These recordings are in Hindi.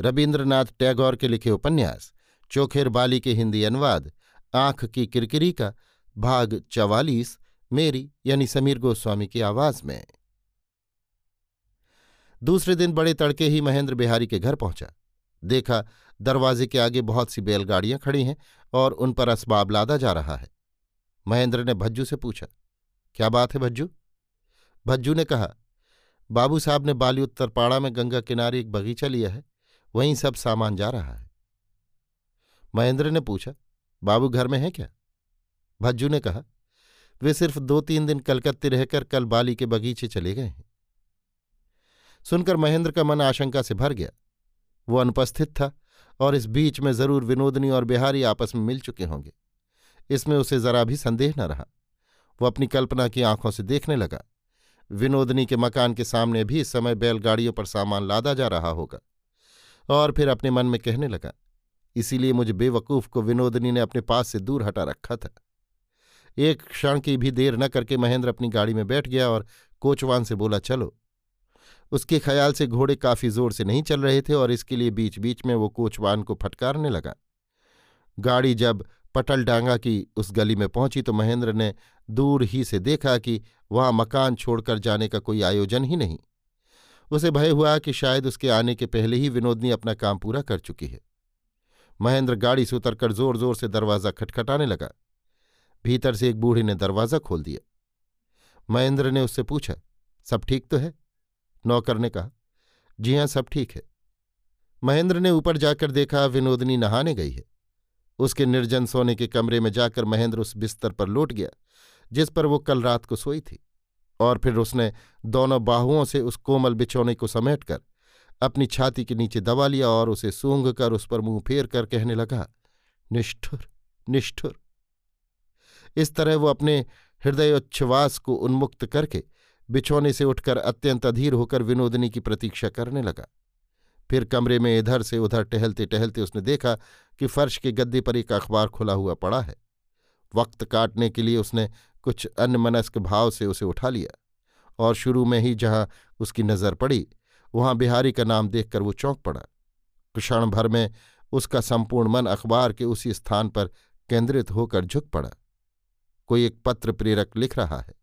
रविन्द्रनाथ टैगोर के लिखे उपन्यास, चोखेर बाली के हिंदी अनुवाद, आँख की किरकिरी का भाग चवालीस, मेरी यानी समीर गोस्वामी की आवाज़ में। दूसरे दिन बड़े तड़के ही महेंद्र बिहारी के घर पहुँचा। देखा दरवाजे के आगे बहुत सी बैलगाड़ियाँ खड़ी हैं और उन पर असबाब लादा जा रहा है। महेंद्र ने भज्जू से पूछा, क्या बात है भज्जू? भज्जू ने कहा, बाबू साहब ने बाली उत्तरपाड़ा में गंगा किनारे एक बगीचा लिया है। वहीं सब सामान जा रहा है। महेंद्र ने पूछा, बाबू घर में है क्या? भज्जू ने कहा, वे सिर्फ़ दो तीन दिन कलकत्ते रहकर कल बाली के बगीचे चले गए हैं। सुनकर महेंद्र का मन आशंका से भर गया। वो अनुपस्थित था और इस बीच में ज़रूर विनोदनी और बिहारी आपस में मिल चुके होंगे। इसमें उसे जरा भी संदेह न रहा। वो अपनी कल्पना की आँखों से देखने लगा। विनोदनी के मकान के सामने भी इस समय बैलगाड़ियों पर सामान लादा जा रहा होगा। और फिर अपने मन में कहने लगा, इसीलिए मुझे बेवकूफ़ को विनोदनी ने अपने पास से दूर हटा रखा था। एक क्षण की भी देर न करके महेंद्र अपनी गाड़ी में बैठ गया और कोचवान से बोला, चलो। उसके ख्याल से घोड़े काफ़ी ज़ोर से नहीं चल रहे थे और इसके लिए बीच बीच में वो कोचवान को फटकारने लगा। गाड़ी जब पटल डांगा की उस गली में पहुँची तो महेंद्र ने दूर ही से देखा कि वहाँ मकान छोड़कर जाने का कोई आयोजन ही नहीं। उसे भय हुआ कि शायद उसके आने के पहले ही विनोदनी अपना काम पूरा कर चुकी है। महेंद्र गाड़ी से उतरकर ज़ोर ज़ोर से दरवाज़ा खटखटाने लगा। भीतर से एक बूढ़ी ने दरवाज़ा खोल दिया। महेंद्र ने उससे पूछा, सब ठीक तो है? नौकर ने कहा, जी हाँ सब ठीक है। महेंद्र ने ऊपर जाकर देखा, विनोदनी नहाने गई है। उसके निर्जन सोने के कमरे में जाकर महेंद्र उस बिस्तर पर लौट गया, जिस पर वो कल रात को सोई थी। और फिर उसने दोनों बाहुओं से उस कोमल बिछौने को समेटकर अपनी छाती के नीचे दबा लिया और उसे सूंघ कर उस पर मुँह फेर कर कहने लगा, निष्ठुर निष्ठुर। इस तरह वो अपने हृदयोच्छ्वास को उन्मुक्त करके बिछौने से उठकर अत्यंत अधीर होकर विनोदनी की प्रतीक्षा करने लगा। फिर कमरे में इधर से उधर टहलते टहलते उसने देखा कि फर्श के गद्दे पर एक अखबार खुला हुआ पड़ा है। वक्त काटने के लिए उसने कुछ अन्यमनस्क भाव से उसे उठा लिया और शुरू में ही जहाँ उसकी नज़र पड़ी, वहाँ बिहारी का नाम देखकर वो चौंक पड़ा। क्षण भर में उसका संपूर्ण मन अखबार के उसी स्थान पर केंद्रित होकर झुक पड़ा। कोई एक पत्र प्रेरक लिख रहा है।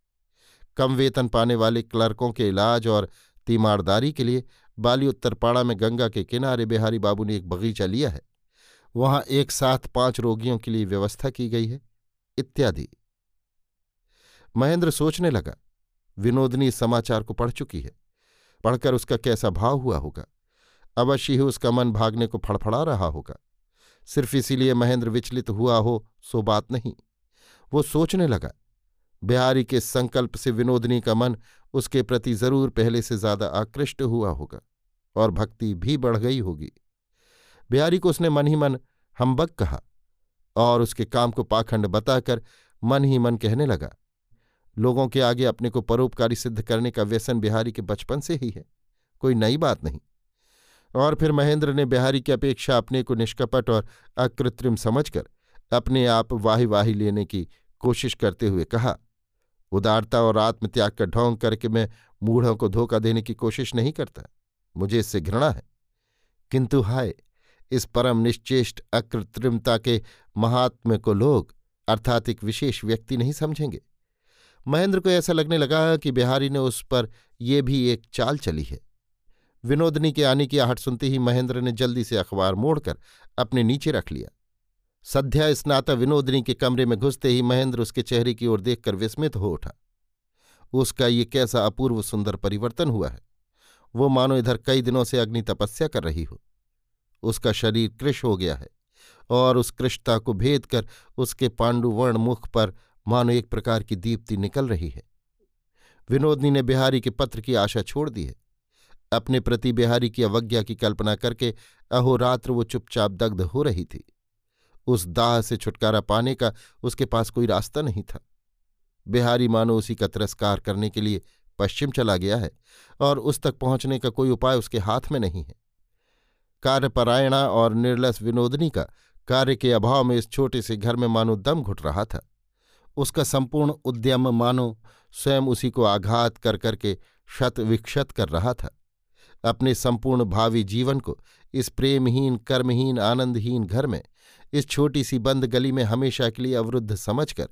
कम वेतन पाने वाले क्लर्कों के इलाज और तीमारदारी के लिए बाली उत्तरपाड़ा में गंगा के किनारे बिहारी बाबू ने एक बगीचा लिया है। वहाँ एक साथ पाँच रोगियों के लिए व्यवस्था की गई है, इत्यादि। महेंद्र सोचने लगा, विनोदनी इस समाचार को पढ़ चुकी है। पढ़कर उसका कैसा भाव हुआ होगा? अवश्य ही उसका मन भागने को फड़फड़ा रहा होगा। सिर्फ़ इसीलिए महेंद्र विचलित हुआ हो, सो बात नहीं। वो सोचने लगा, बिहारी के संकल्प से विनोदनी का मन उसके प्रति ज़रूर पहले से ज़्यादा आकृष्ट हुआ होगा, और भक्ति भी बढ़ गई होगी। बिहारी को उसने मन ही मन हम्बक कहा, और उसके काम को पाखंड बताकर मन ही मन कहने लगा लोगों के आगे अपने को परोपकारी सिद्ध करने का व्यसन बिहारी के बचपन से ही है। कोई नई बात नहीं। और फिर महेंद्र ने बिहारी की अपेक्षा अपने को निष्कपट और अकृत्रिम समझकर अपने आप वाही वाही लेने की कोशिश करते हुए कहा, उदारता और आत्मत्याग का ढोंग करके मैं मूढ़ों को धोखा देने की कोशिश नहीं करता। मुझे इससे घृणा है। किंतु हाय, इस परम निश्चेष्ट अकृत्रिमता के महात्म्य को लोग अर्थात एक विशेष व्यक्ति नहीं समझेंगे। महेंद्र को ऐसा लगने लगा कि बिहारी ने उस पर यह भी एक चाल चली है। विनोदनी के आने की आहट सुनते ही महेंद्र ने जल्दी से अखबार मोड़कर अपने नीचे रख लिया। सध्या स्नाता विनोदनी के कमरे में घुसते ही महेंद्र उसके चेहरे की ओर देखकर विस्मित हो उठा। उसका ये कैसा अपूर्व सुंदर परिवर्तन हुआ है। वो मानो इधर कई दिनों से अग्नि तपस्या कर रही हो। उसका शरीर कृष हो गया है और उस कृष्णता को भेद कर उसके पांडुवर्ण मुख पर मानो एक प्रकार की दीप्ति निकल रही है। विनोदनी ने बिहारी के पत्र की आशा छोड़ दी है। अपने प्रति बिहारी की अवज्ञा की कल्पना करके अहोरात्र वो चुपचाप दग्ध हो रही थी। उस दाह से छुटकारा पाने का उसके पास कोई रास्ता नहीं था। बिहारी मानो उसी का तिरस्कार करने के लिए पश्चिम चला गया है और उस तक पहुँचने का कोई उपाय उसके हाथ में नहीं है। कार्यपरायणा और निर्लस विनोदनी का कार्य के अभाव में इस छोटे से घर में मानो दम घुट रहा था। उसका संपूर्ण उद्यम मानो, स्वयं उसी को आघात कर करके शत विक्षत कर रहा था। अपने संपूर्ण भावी जीवन को इस प्रेमहीन, कर्महीन, आनंदहीन घर में, इस छोटी सी बंद गली में हमेशा के लिए अवरुद्ध समझकर,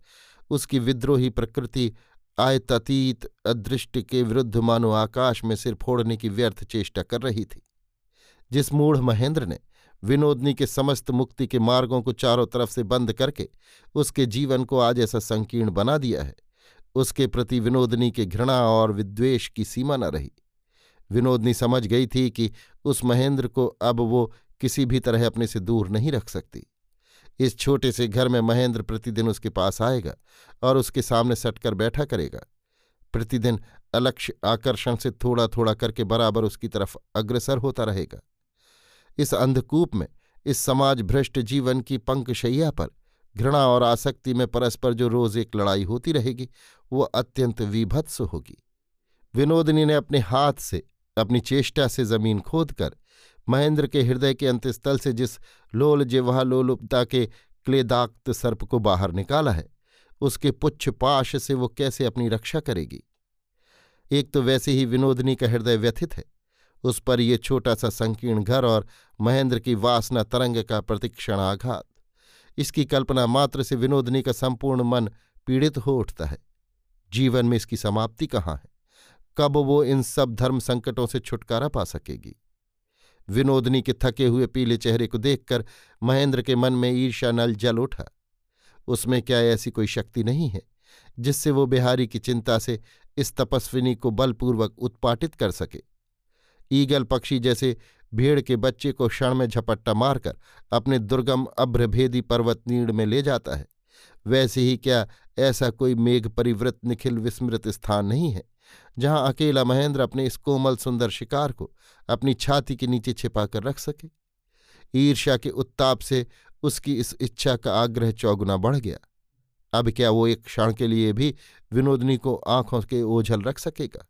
उसकी विद्रोही प्रकृति, आयततीत अदृष्ट के विरुद्ध मानो आकाश में सिर फोड़ने की व्यर्थ चेष्टा कर रही थी। जिस मूढ़ महेंद्र ने विनोदनी के समस्त मुक्ति के मार्गों को चारों तरफ़ से बंद करके उसके जीवन को आज ऐसा संकीर्ण बना दिया है। उसके प्रति विनोदनी के घृणा और विद्वेष की सीमा न रही। विनोदनी समझ गई थी कि उस महेंद्र को अब वो किसी भी तरह अपने से दूर नहीं रख सकती। इस छोटे से घर में महेंद्र प्रतिदिन उसके पास आएगा और उसके सामने सटकर बैठा करेगा। प्रतिदिन अलक्ष्य आकर्षण से थोड़ा थोड़ा करके बराबर उसकी तरफ़ अग्रसर होता रहेगा। इस अंधकूप में, इस समाज भ्रष्ट जीवन की पंकशैया पर, घृणा और आसक्ति में परस्पर जो रोज एक लड़ाई होती रहेगी, वो अत्यंत विभत्स होगी। विनोदनी ने अपने हाथ से, अपनी चेष्टा से ज़मीन खोदकर, महेंद्र के हृदय के अंतस्थल से जिस लोल जिह्वा लोलुपता के क्लेदाक्त सर्प को बाहर निकाला है, उसके पुच्छ पाश से वो कैसे अपनी रक्षा करेगी? एक तो वैसे ही विनोदनी का हृदय व्यथित है। उस पर ये छोटा सा संकीर्ण घर और महेंद्र की वासना तरंग का प्रतिक्षण आघात। इसकी कल्पना मात्र से विनोदनी का संपूर्ण मन पीड़ित हो उठता है। जीवन में इसकी समाप्ति कहाँ है? कब वो इन सब धर्म संकटों से छुटकारा पा सकेगी? विनोदनी के थके हुए पीले चेहरे को देखकर महेंद्र के मन में ईर्षा नल जल उठा। उसमें क्या ऐसी कोई शक्ति नहीं है, जिससे वो बिहारी की चिंता से इस तपस्विनी को बलपूर्वक उत्पाटित कर सके? ईगल पक्षी जैसे भीड़ के बच्चे को क्षण में झपट्टा मारकर अपने दुर्गम अभ्रभेदी पर्वत नीड़ में ले जाता है। वैसे ही क्या ऐसा कोई मेघ परिवृत निखिल विस्मृत स्थान नहीं है, जहाँ अकेला महेंद्र अपने इस कोमल सुंदर शिकार को अपनी छाती के नीचे छिपाकर रख सके? ईर्ष्या के उत्ताप से उसकी इस इच्छा का आग्रह चौगुना बढ़ गया। अब क्या वो एक क्षण के लिए भी विनोदनी को आँखों के ओझल रख सकेगा?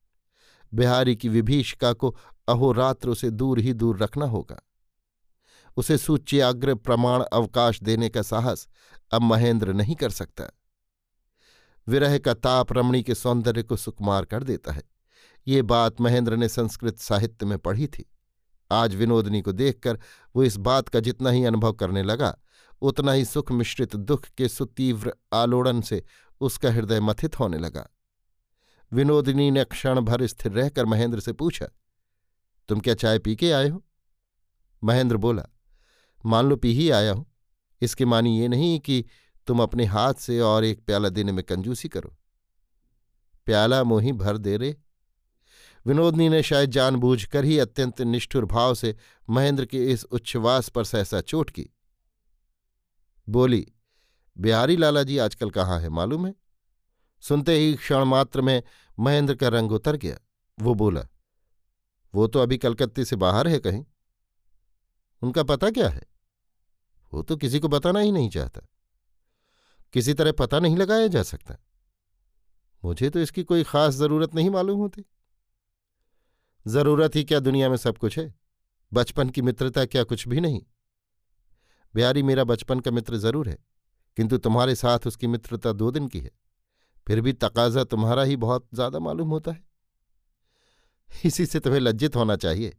बिहारी की विभीषिका को अहोरात्र उसे दूर ही दूर रखना होगा। उसे सूच्याग्र प्रमाण अवकाश देने का साहस अब महेंद्र नहीं कर सकता। विरह का ताप रमणी के सौंदर्य को सुकुमार कर देता है। ये बात महेंद्र ने संस्कृत साहित्य में पढ़ी थी। आज विनोदनी को देखकर वो इस बात का जितना ही अनुभव करने लगा, उतना ही सुख मिश्रित दुख के सुतीव्र आलोड़न से उसका हृदय मथित होने लगा। विनोदिनी ने क्षण भर स्थिर रहकर महेंद्र से पूछा, तुम क्या चाय पी के आए हो? महेंद्र बोला, मान लो पी ही आया हूँ। इसके मानी ये नहीं कि तुम अपने हाथ से और एक प्याला देने में कंजूसी करो। प्याला मोही भर दे रे। विनोदनी ने शायद जानबूझकर ही अत्यंत निष्ठुर भाव से महेंद्र के इस उच्छ्वास पर सहसा चोट की। बोली, बिहारी लाला जी आजकल कहाँ है, मालूम है? सुनते ही क्षण मात्र में महेंद्र का रंग उतर गया। वो बोला, वो तो अभी कलकत्ते से बाहर है कहीं। उनका पता क्या है? वो तो किसी को बताना ही नहीं चाहता। किसी तरह पता नहीं लगाया जा सकता। मुझे तो इसकी कोई खास ज़रूरत नहीं मालूम होती। ज़रूरत ही क्या दुनिया में सब कुछ है? बचपन की मित्रता क्या कुछ भी नहीं? बिहारी मेरा बचपन का मित्र ज़रूर है, किंतु तुम्हारे साथ उसकी मित्रता दो दिन की है। फिर भी तकाजा तुम्हारा ही बहुत ज़्यादा मालूम होता है। इसी से तुम्हें लज्जित होना चाहिए।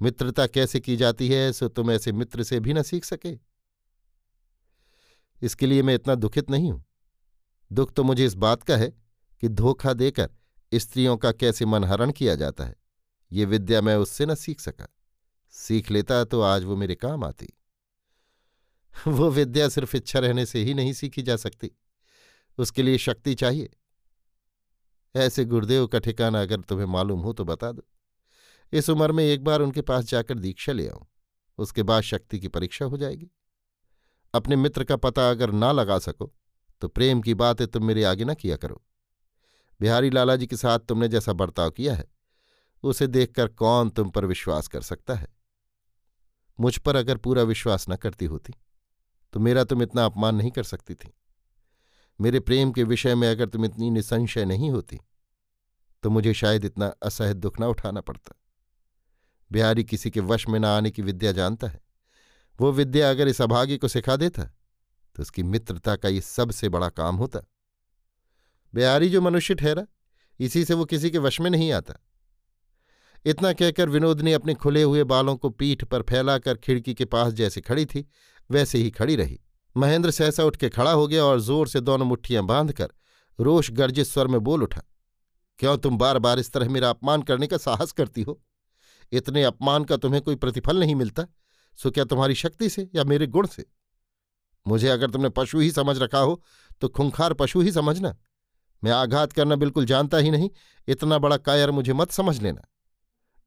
मित्रता कैसे की जाती है, सो तुम ऐसे मित्र से भी न सीख सके। इसके लिए मैं इतना दुखित नहीं हूँ। दुख तो मुझे इस बात का है कि धोखा देकर स्त्रियों का कैसे मनहरण किया जाता है। ये विद्या मैं उससे न सीख सका। सीख लेता तो आज वो मेरे काम आती। वो विद्या सिर्फ़ इच्छा रहने से ही नहीं सीखी जा सकती। उसके लिए शक्ति चाहिए। ऐसे गुरुदेव का ठिकाना अगर तुम्हें मालूम हो तो बता दो। इस उम्र में एक बार उनके पास जाकर दीक्षा ले आऊँ उसके बाद शक्ति की परीक्षा हो जाएगी। अपने मित्र का पता अगर ना लगा सको तो प्रेम की बातें तुम मेरे आगे न किया करो। बिहारी लालाजी के साथ तुमने जैसा बर्ताव किया है, उसे देखकर कौन तुम पर विश्वास कर सकता है? मुझ पर अगर पूरा विश्वास न करती होती तो मेरा तुम इतना अपमान नहीं कर सकती थी। मेरे प्रेम के विषय में अगर तुम इतनी निसंशय नहीं होती तो मुझे शायद इतना असहज दुख न उठाना पड़ता। बिहारी किसी के वश में न आने की विद्या जानता है। वो विद्या अगर इस अभागी को सिखा देता तो उसकी मित्रता का ये सबसे बड़ा काम होता। बिहारी जो मनुष्य ठहरा, इसी से वो किसी के वश में नहीं आता। इतना कहकर विनोद ने अपने खुले हुए बालों को पीठ पर फैलाकर खिड़की के पास जैसे खड़ी थी, वैसे ही खड़ी रही। महेंद्र सहसा उठ के खड़ा हो गया और ज़ोर से दोनों मुट्ठियाँ बांधकर रोष गर्जित स्वर में बोल उठा, क्यों तुम बार बार इस तरह मेरा अपमान करने का साहस करती हो? इतने अपमान का तुम्हें कोई प्रतिफल नहीं मिलता। सो क्या तुम्हारी शक्ति से या मेरे गुण से? मुझे अगर तुमने पशु ही समझ रखा हो तो खुंखार पशु ही समझना। मैं आघात करना बिल्कुल जानता ही नहीं। इतना बड़ा कायर मुझे मत समझ लेना।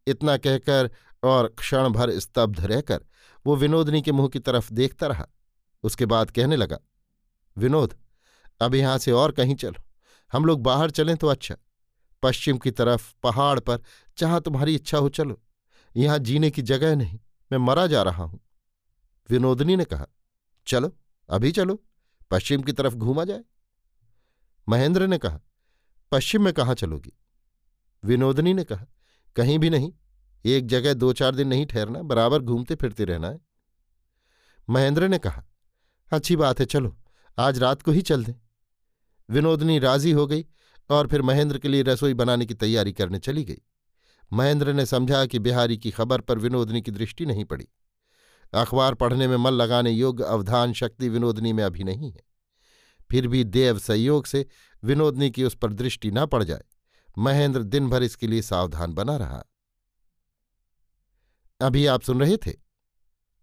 इतना कहकर और क्षण भर स्तब्ध रहकर वो विनोदनी के मुँह की तरफ़ देखता रहा। उसके बाद कहने लगा, विनोद, अब यहाँ से और कहीं चलो। हम लोग बाहर चलें तो अच्छा। पश्चिम की तरफ़, पहाड़ पर, जहाँ तुम्हारी इच्छा हो चलो। यहाँ जीने की जगह नहीं, मैं मरा जा रहा हूँ। विनोदनी ने कहा, चलो, अभी चलो। पश्चिम की तरफ़ घूमा जाए। महेंद्र ने कहा, पश्चिम में कहाँ चलोगी? विनोदनी ने कहा, कहीं भी नहीं। एक जगह दो चार दिन नहीं ठहरना, बराबर घूमते फिरते रहना है। महेंद्र ने कहा अच्छी बात है, चलो, आज रात को ही चल दें। विनोदनी राज़ी हो गई और फिर महेंद्र के लिए रसोई बनाने की तैयारी करने चली गई। महेंद्र ने समझा कि बिहारी की खबर पर विनोदनी की दृष्टि नहीं पड़ी। अखबार पढ़ने में मन लगाने योग्य अवधान शक्ति विनोदनी में अभी नहीं है। फिर भी देव संयोग से विनोदनी की उस पर दृष्टि न पड़ जाए, महेंद्र दिन भर इसके लिए सावधान बना रहा। अभी आप सुन रहे थे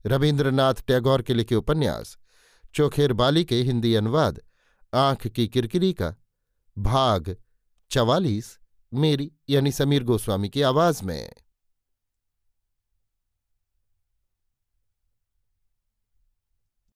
रविन्द्रनाथ टैगोर के लिखे उपन्यास चोखेर बाली के हिंदी अनुवाद, आँख की किरकिरी का, भाग चवालीस, मेरी यानी समीर गोस्वामी की आवाज़ में।